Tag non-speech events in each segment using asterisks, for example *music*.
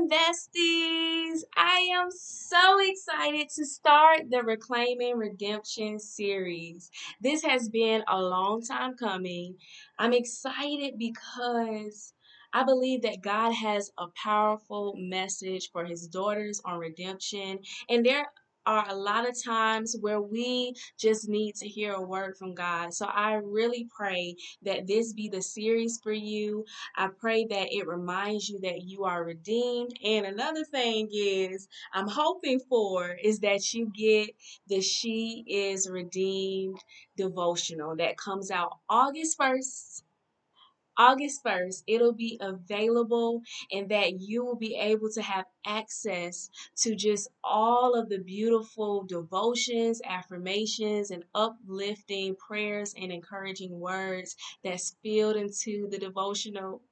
Besties! I am so excited to start the Reclaiming Redemption series. This has been a long time coming. I'm excited because I believe that God has a powerful message for his daughters on redemption, and there are a lot of times where we just need to hear a word from God. So I really pray that this be the series for you. I pray that it reminds you that you are redeemed. And another thing is, I'm hoping for is that you get the She is Redeemed devotional that comes out August 1st. August 1st, it'll be available, and that you will be able to have access to just all of the beautiful devotions, affirmations, and uplifting prayers and encouraging words that's filled into the devotional.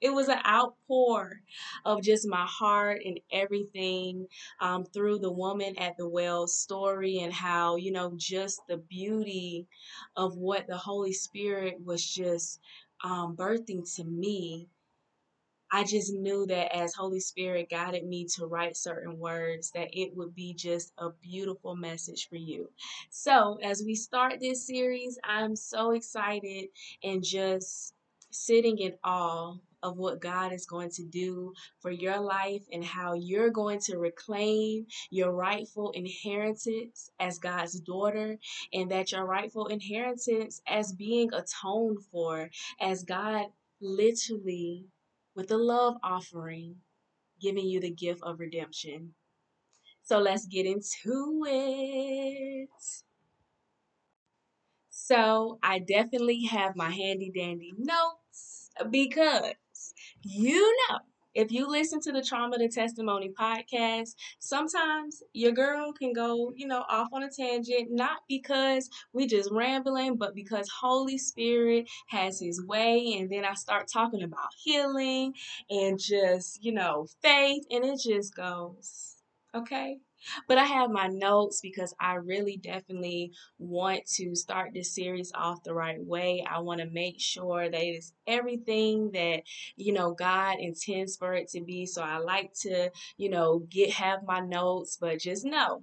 It was an outpour of just my heart and everything um, through the woman at the well story and how you know just the beauty of what the holy spirit was just um, birthing to me I just knew that as Holy Spirit guided me to write certain words, that it would be just a beautiful message for you. So, as we start this series, I'm so excited and just sitting in awe of what God is going to do for your life and how you're going to reclaim your rightful inheritance as God's daughter, and that your rightful inheritance as being atoned for, as God literally with a love offering, giving you the gift of redemption. So let's get into it. So I definitely have my handy dandy notes because you know if you listen to the Trauma to Testimony podcast, sometimes your girl can go, you know, off on a tangent, not because we just rambling, but because Holy Spirit has his way. And then I start talking about healing and just, you know, faith, and it just goes, okay? But I have my notes because I really definitely want to start this series off the right way. I want to make sure that it is everything that you know God intends for it to be. So I like to, you know, get have my notes, but just know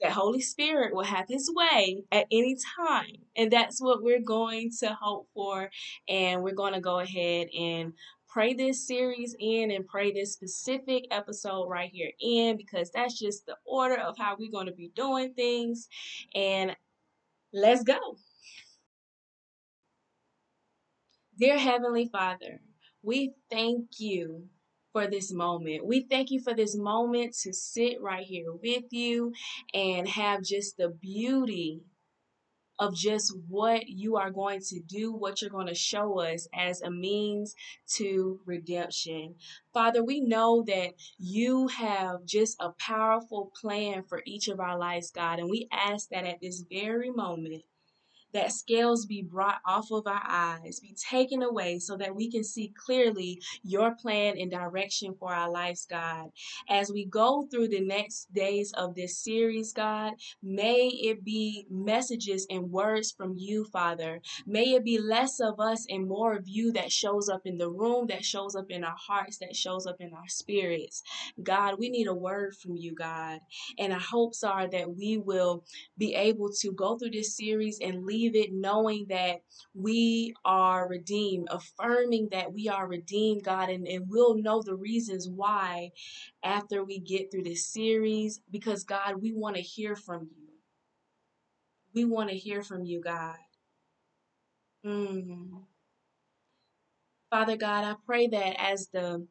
that Holy Spirit will have his way at any time. And that's what we're going to hope for. And we're going to go ahead and pray this series in and pray this specific episode right here in because that's just the order of how we're going to be doing things. And let's go. Dear Heavenly Father, we thank you for this moment. We thank you for this moment to sit right here with you and have just the beauty of just what you are going to do, what you're going to show us as a means to redemption. Father, we know that you have just a powerful plan for each of our lives, God, and we ask that at this very moment that scales be brought off of our eyes, be taken away so that we can see clearly your plan and direction for our lives, God. As we go through the next days of this series, God, may it be messages and words from you, Father. May it be less of us and more of you that shows up in the room, that shows up in our hearts, that shows up in our spirits. God, we need a word from you, God. And our hopes are that we will be able to go through this series and leave it knowing that we are redeemed, affirming that we are redeemed, God, and, and we'll know the reasons why after we get through this series because, God, we want to hear from you. We want to hear from you, God. Mm. Father God, I pray that as the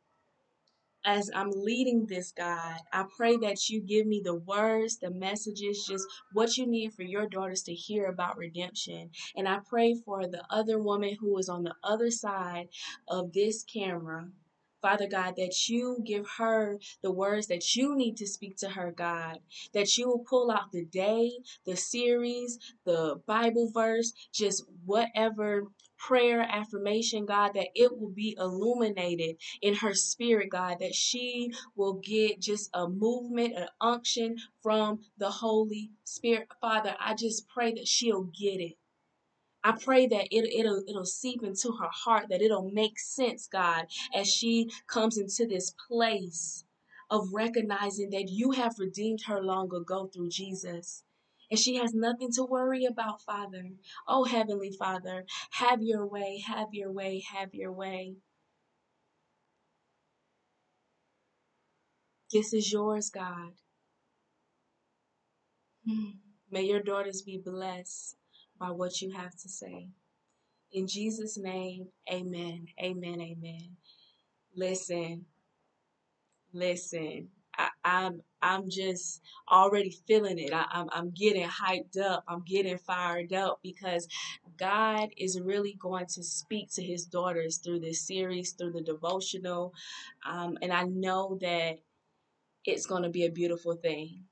as I'm leading this, God, I pray that you give me the words, the messages, just what you need for your daughters to hear about redemption. And I pray for the other woman who is on the other side of this camera. Father God, that you give her the words that you need to speak to her, God. That you will pull out the day, the series, the Bible verse, just whatever prayer, affirmation, God, that it will be illuminated in her spirit, God, that she will get just a movement, an unction from the Holy Spirit. Father, I just pray that she'll get it. I pray that it, it'll it'll seep into her heart, that it'll make sense, God, as she comes into this place of recognizing that you have redeemed her long ago through Jesus. And she has nothing to worry about, Father. Oh, Heavenly Father, have your way, have your way, have your way. This is yours, God. Hmm. May your daughters be blessed by what you have to say. In Jesus' name, amen. Amen. Amen. Listen, listen. I, I'm I'm just already feeling it. I, I'm I'm getting hyped up. I'm getting fired up because God is really going to speak to His daughters through this series, through the devotional, um, and I know that it's going to be a beautiful thing.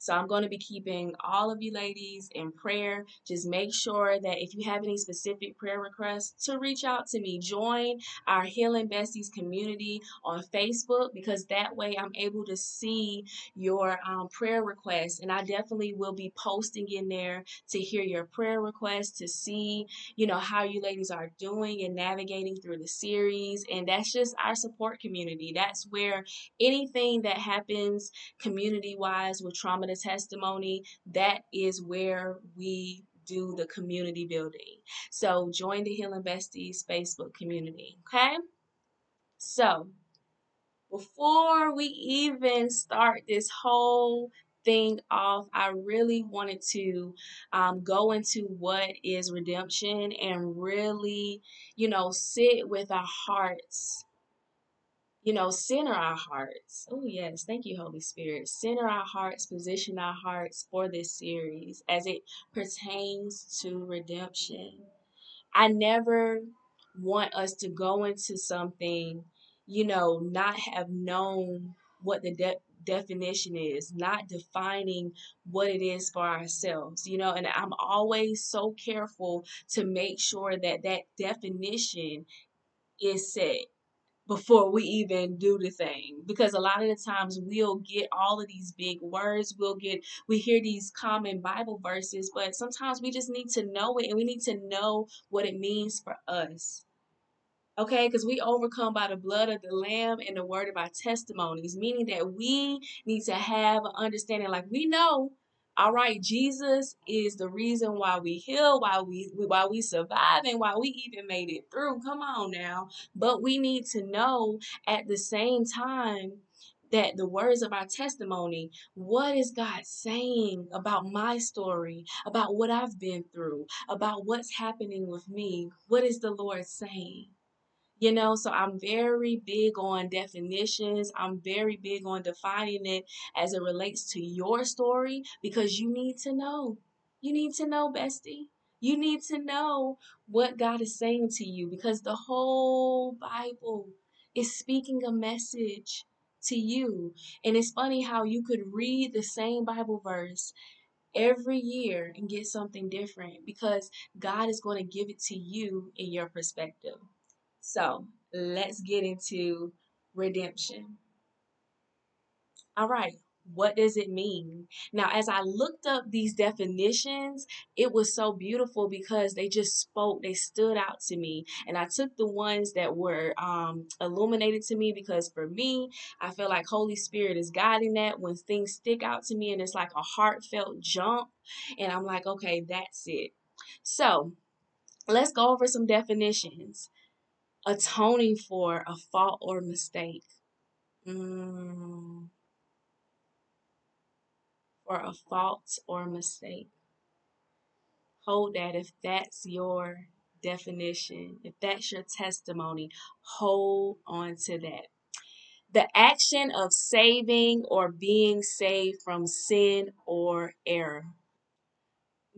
So I'm going to be keeping all of you ladies in prayer. Just make sure that if you have any specific prayer requests, to reach out to me. Join our Healing Besties community on Facebook because that way I'm able to see your um, prayer requests. And I definitely will be posting in there to hear your prayer requests, to see, you know, how you ladies are doing and navigating through the series. And that's just our support community. That's where anything that happens community wise with trauma to testimony, that is where we do the community building. So join the Healing Besties Facebook community. Okay. So before we even start this whole thing off, I really wanted to um, go into what is redemption and really, you know, sit with our hearts you know, center our hearts. Oh, yes. Thank you, Holy Spirit. Center our hearts, position our hearts for this series as it pertains to redemption. I never want us to go into something, you know, not have known what the de- definition is, not defining what it is for ourselves, you know, and I'm always so careful to make sure that that definition is set before we even do the thing. Because a lot of the times we'll get all of these big words we'll get we hear these common bible verses but sometimes we just need to know it and we need to know what it means for us. Okay? Because we overcome by the blood of the lamb and the word of our testimonies meaning that we need to have an understanding. Like we know all right jesus is the reason why we heal why we why we survive and why we even made it through come on now but we need to know at the same time that the words of our testimony, what is God saying about my story, about what I've been through, about what's happening with me? What is the Lord saying? You know, so I'm very big on definitions. I'm very big on defining it as it relates to your story because you need to know. You need to know, bestie. You need to know what God is saying to you because the whole Bible is speaking a message to you. And it's funny how you could read the same Bible verse every year and get something different because God is going to give it to you in your perspective. So let's get into redemption. All right, what does it mean? Now, as I looked up these definitions, it was so beautiful because they just spoke, they stood out to me. And I took the ones that were um, illuminated to me because for me, I feel like Holy Spirit is guiding that when things stick out to me and it's like a heartfelt jump. And I'm like, okay, that's it. So let's go over some definitions atoning for a fault or mistake. Mm, for a fault or mistake. Hold that if that's your definition, if that's your testimony, hold on to that. The action of saving or being saved from sin or error.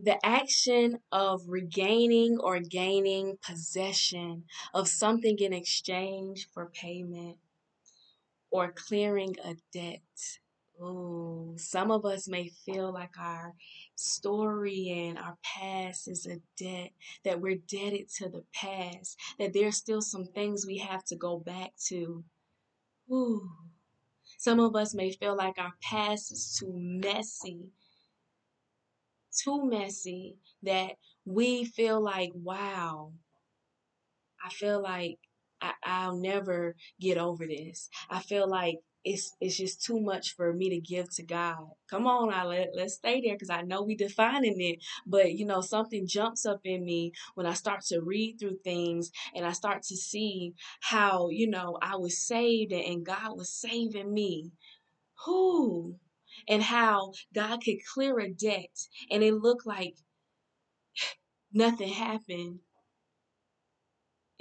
The action of regaining or gaining possession of something in exchange for payment or clearing a debt. Ooh, some of us may feel like our story and our past is a debt, that we're debted to the past, that there's still some things we have to go back to. Ooh. Some of us may feel like our past is too messy, too messy, that we feel like, wow, I feel like I, I'll never get over this. I feel like it's it's just too much for me to give to God. Come on, I let let's stay there because I know we defining it, but you know something jumps up in me when I start to read through things and I start to see how you know I was saved and God was saving me. Who? And how God could clear a debt and it looked like nothing happened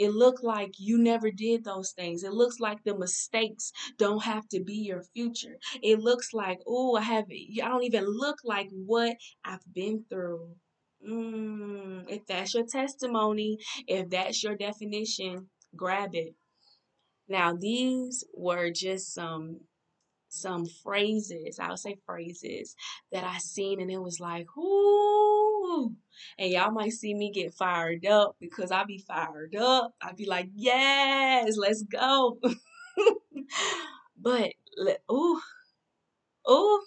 it looked like you never did those things. It looks like the mistakes don't have to be your future. It looks like, oh, I have I don't even look like what I've been through. Mm, if that's your testimony, if that's your definition, grab it. Now, these were just some some phrases, I would say phrases that I seen and it was like, ooh. And y'all might see me get fired up because I be fired up. I be like, yes, let's go. *laughs* but ooh, ooh,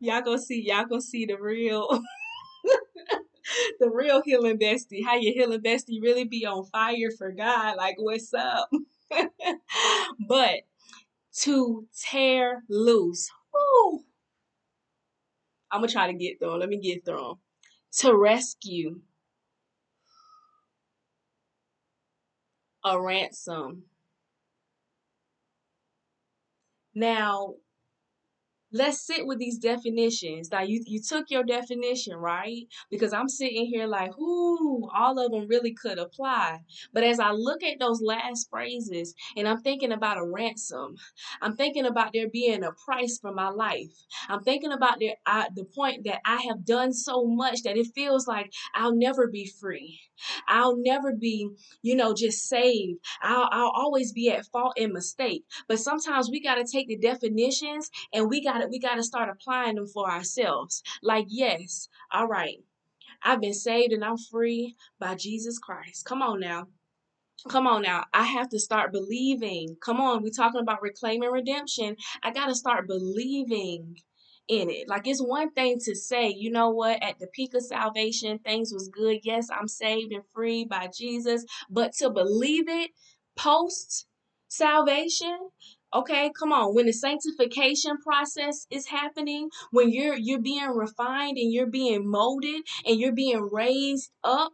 y'all gonna see, y'all gonna see the real *laughs* the real healing bestie. How your healing bestie really be on fire for God. Like, what's up? *laughs* but to tear loose. Ooh. I'm gonna try to get through. Let me get through. To rescue a ransom. Now, let's sit with these definitions. Now you you took your definition, right? Because I'm sitting here like, whoo, all of them really could apply. But as I look at those last phrases and I'm thinking about a ransom, I'm thinking about there being a price for my life. I'm thinking about the the point that I have done so much that it feels like I'll never be free. I'll never be, you know, just saved. I'll, I'll always be at fault and mistake. But sometimes we got to take the definitions and we got to we got to start applying them for ourselves. Like, yes, all right. I've been saved and I'm free by Jesus Christ. Come on now. Come on now. I have to start believing. Come on. We're talking about reclaiming redemption. I got to start believing in it. Like it's one thing to say, you know what, at the peak of salvation, things was good. Yes, I'm saved and free by Jesus. But to believe it post salvation, okay come on. When the sanctification process is happening when you're you're being refined and you're being molded and you're being raised up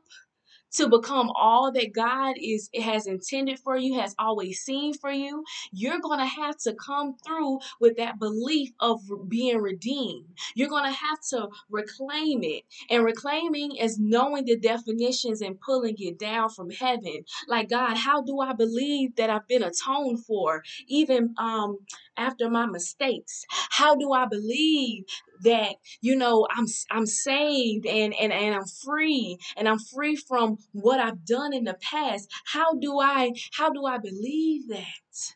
to become all that God is has intended for you, has always seen for you, you're going to have to come through with that belief of being redeemed. You're going to have to reclaim it. And reclaiming is knowing the definitions and pulling it down from heaven. Like God, how do I believe that I've been atoned for even um after my mistakes? How do I believe that you know I'm I'm saved and and and I'm free and I'm free from what I've done in the past. How do I how do I believe that?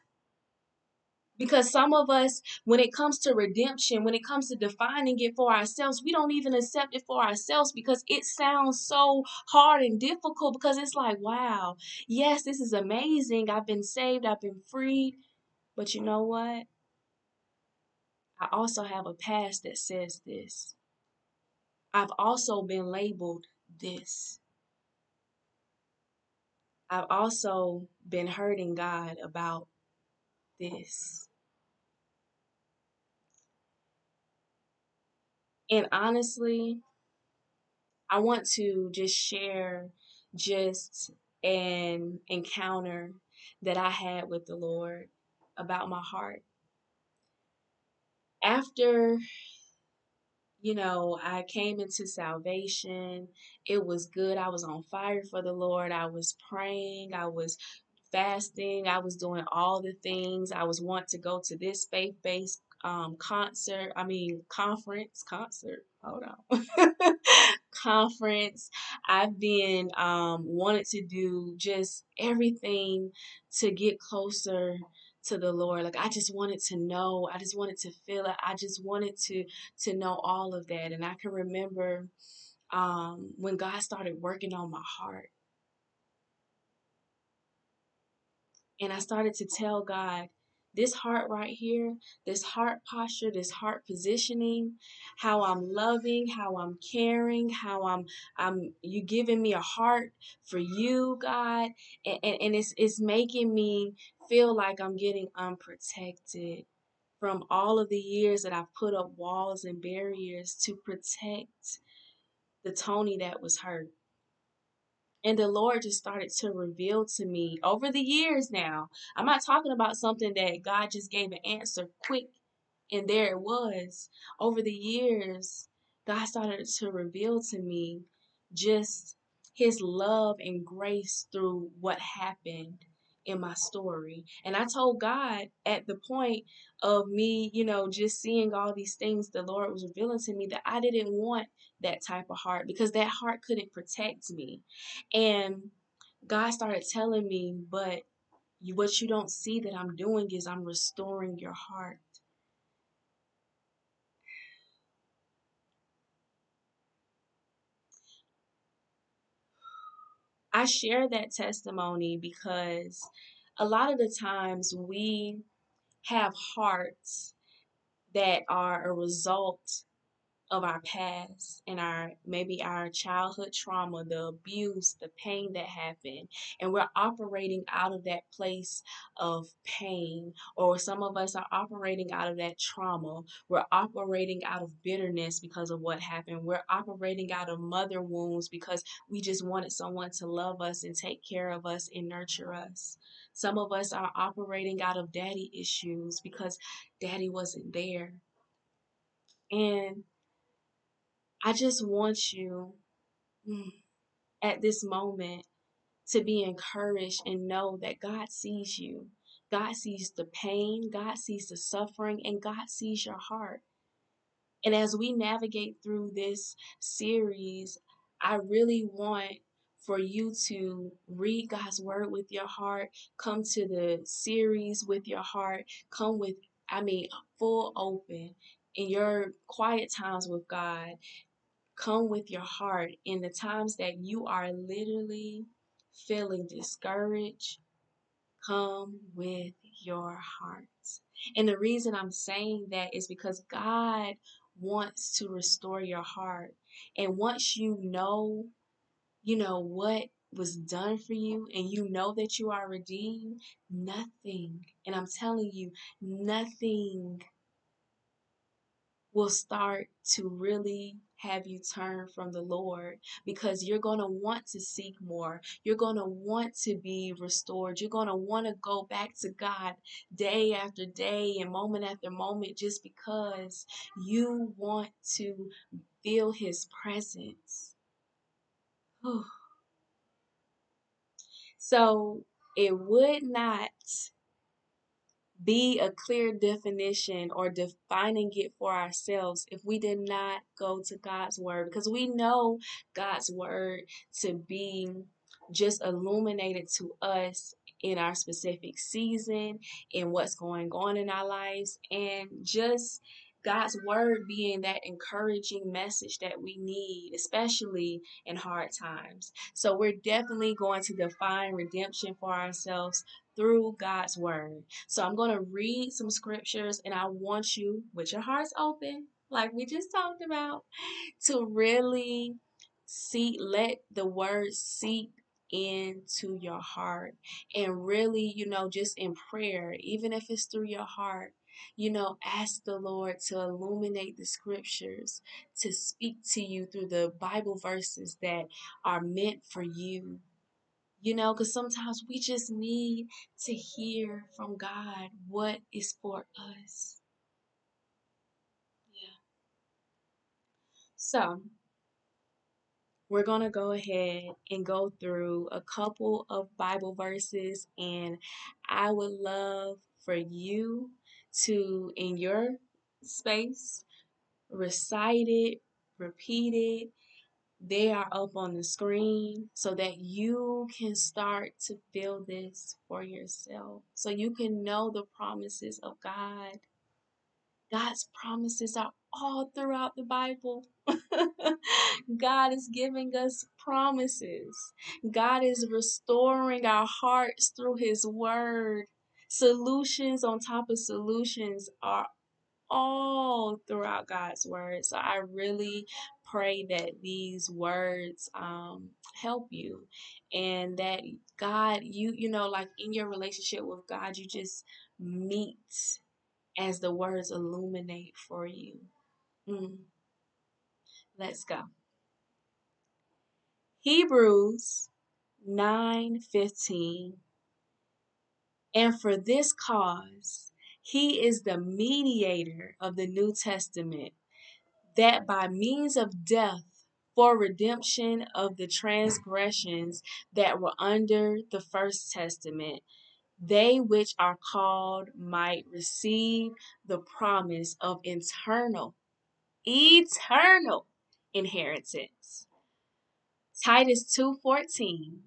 Because some of us, when it comes to redemption, when it comes to defining it for ourselves, we don't even accept it for ourselves because it sounds so hard and difficult. Because it's like, wow, yes, this is amazing. I've been saved, I've been freed. But you know what? I also have a past that says this. I've also been labeled this. I've also been hurting God about this. And honestly, I want to just share just an encounter that I had with the Lord about my heart. After you know, I came into salvation. It was good. I was on fire for the Lord. I was praying. I was fasting. I was doing all the things. I was want to go to this faith based um, concert. I mean, conference, concert. Hold on. *laughs* conference. I've been um, wanted to do just everything to get closer to the Lord. Like I just wanted to know. I just wanted to feel it. I just wanted to to know all of that. And I can remember um, when God started working on my heart. And I started to tell God this heart right here, this heart posture, this heart positioning, how I'm loving, how I'm caring, how I'm I'm you giving me a heart for you, God, and, and, and it's it's making me feel like I'm getting unprotected from all of the years that I've put up walls and barriers to protect the Tony that was hurt. And the Lord just started to reveal to me over the years now. I'm not talking about something that God just gave an answer quick and there it was. Over the years, God started to reveal to me just his love and grace through what happened in my story. And I told God at the point of me, you know, just seeing all these things the Lord was revealing to me that I didn't want that type of heart because that heart couldn't protect me. And God started telling me, but what you don't see that I'm doing is I'm restoring your heart. I share that testimony because a lot of the times we have hearts that are a result of our past and our maybe our childhood trauma, the abuse, the pain that happened, and we're operating out of that place of pain, or some of us are operating out of that trauma. We're operating out of bitterness because of what happened. We're operating out of mother wounds because we just wanted someone to love us and take care of us and nurture us. Some of us are operating out of daddy issues because daddy wasn't there. And I just want you mm, at this moment to be encouraged and know that God sees you. God sees the pain, God sees the suffering, and God sees your heart. And as we navigate through this series, I really want for you to read God's word with your heart, come to the series with your heart, come with, I mean, full open in your quiet times with God Come with your heart in the times that you are literally feeling discouraged. Come with your heart. And the reason I'm saying that is because God wants to restore your heart. And once you know, you know, what was done for you and you know that you are redeemed, nothing, and I'm telling you, nothing will start to really have you turn from the Lord because you're going to want to seek more. You're going to want to be restored. You're going to want to go back to God day after day and moment after moment just because you want to feel His presence. so it would not be a clear definition or defining it for ourselves if we did not go to God's word because we know God's word to be just illuminated to us in our specific season in what's going on in our lives and just God's word being that encouraging message that we need, especially in hard times. So, we're definitely going to define redemption for ourselves through God's word. So I'm going to read some scriptures and I want you, with your hearts open, like we just talked about, to really see, let the word seep into your heart and really, you know, just in prayer, even if it's through your heart. You know, ask the Lord to illuminate the scriptures, to speak to you through the Bible verses that are meant for you you know, because sometimes we just need to hear from God what is for us. Yeah. So, we're going to go ahead and go through a couple of Bible verses, and I would love for you to, in your space, recite it, repeat it, they are up on the screen so that you can start to feel this for yourself. So you can know the promises of God. God's promises are all throughout the Bible. *laughs* God is giving us promises. God is restoring our hearts through His Word. Solutions on top of solutions are all throughout God's word. So I really pray that these words um, help you and that God, you, you know, like in your relationship with God, you just meet as the words illuminate for you. Mm. Let's go. Hebrews 9:15 And for this cause he is the mediator of the New Testament that by means of death for redemption of the transgressions that were under the first testament they which are called might receive the promise of eternal eternal inheritance. Titus 2:14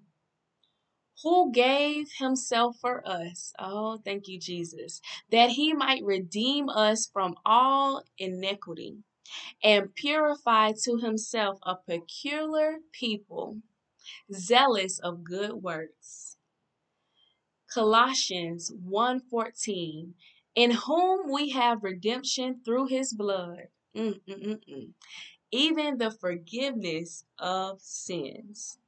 who gave himself for us. Oh thank you Jesus that he might redeem us from all iniquity and purify to himself a peculiar people zealous of good works. Colossians 1:14 in whom we have redemption through his blood. Mm, mm, mm, even the forgiveness of sins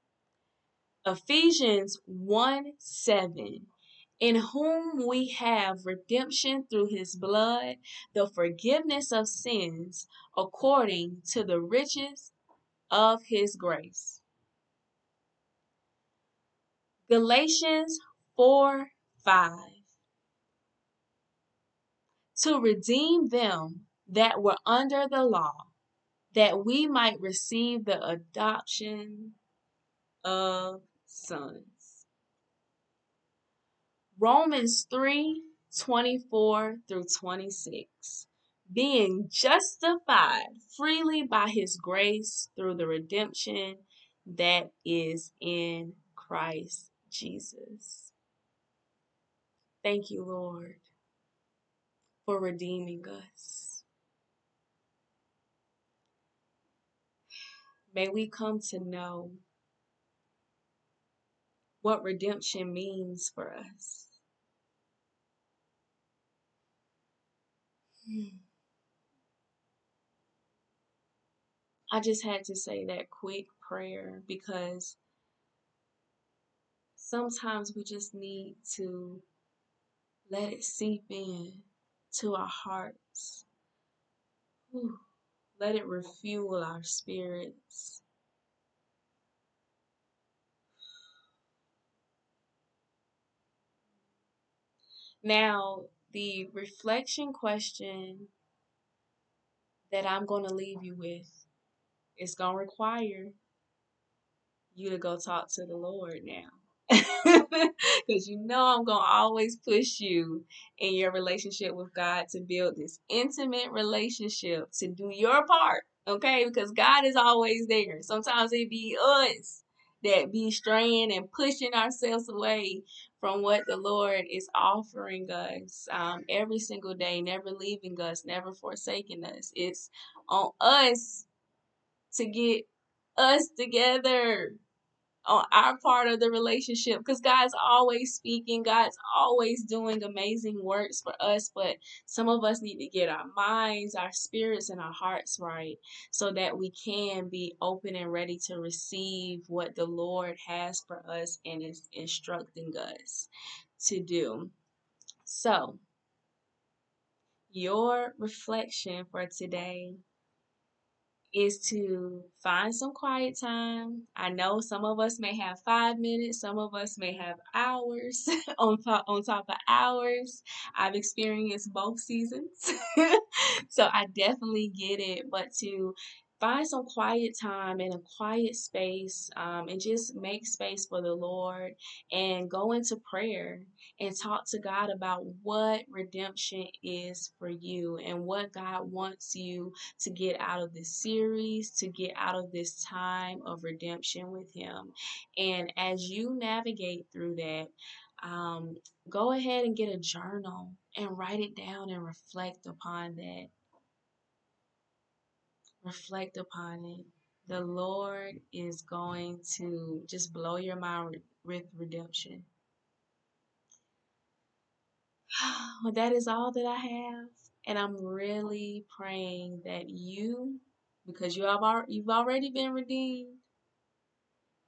Ephesians 1 7, in whom we have redemption through his blood, the forgiveness of sins, according to the riches of his grace. Galatians 4 5. To redeem them that were under the law, that we might receive the adoption of sons. Romans 3 24 through 26. Being justified freely by his grace through the redemption that is in Christ Jesus. Thank you, Lord, for redeeming us. May we come to know what redemption means for us. I just had to say that quick prayer because sometimes we just need to let it seep in to our hearts. Whew. Let it refuel our spirits. Now, the reflection question that I'm going to leave you with is going to require you to go talk to the Lord now. *laughs* Because you know I'm going to always push you in your relationship with God to build this intimate relationship, to do your part, okay? Because God is always there. Sometimes it be us that be straying and pushing ourselves away from what the Lord is offering us um, every single day, never leaving us, never forsaking us. It's on us to get us together on our part of the relationship because God's always speaking, God's always doing amazing works for us, but some of us need to get our minds, our spirits, and our hearts right so that we can be open and ready to receive what the Lord has for us and is instructing us to do. So, your reflection for today is to find some quiet time. I know some of us may have five minutes, some of us may have hours *laughs* on top, on top of hours. I've experienced both seasons, *laughs* so I definitely get it. But to find some quiet time in a quiet space um, and just make space for the Lord and go into prayer and talk to God about what redemption is for you and what God wants you to get out of this series, to get out of this time of redemption with Him. And as you navigate through that, um, go ahead and get a journal and write it down and reflect upon that reflect upon it. The Lord is going to just blow your mind with redemption. *sighs* that is all that I have. And I'm really praying that you, because you have you've already been redeemed,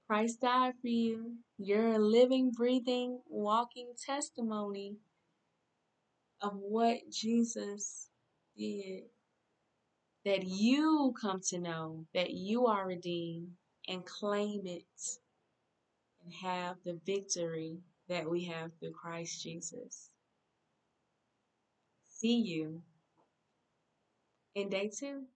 Christ died for you. You're a living, breathing, walking testimony of what Jesus did. That you come to know that you are redeemed and claim it and have the victory that we have through Christ Jesus. See you in day two.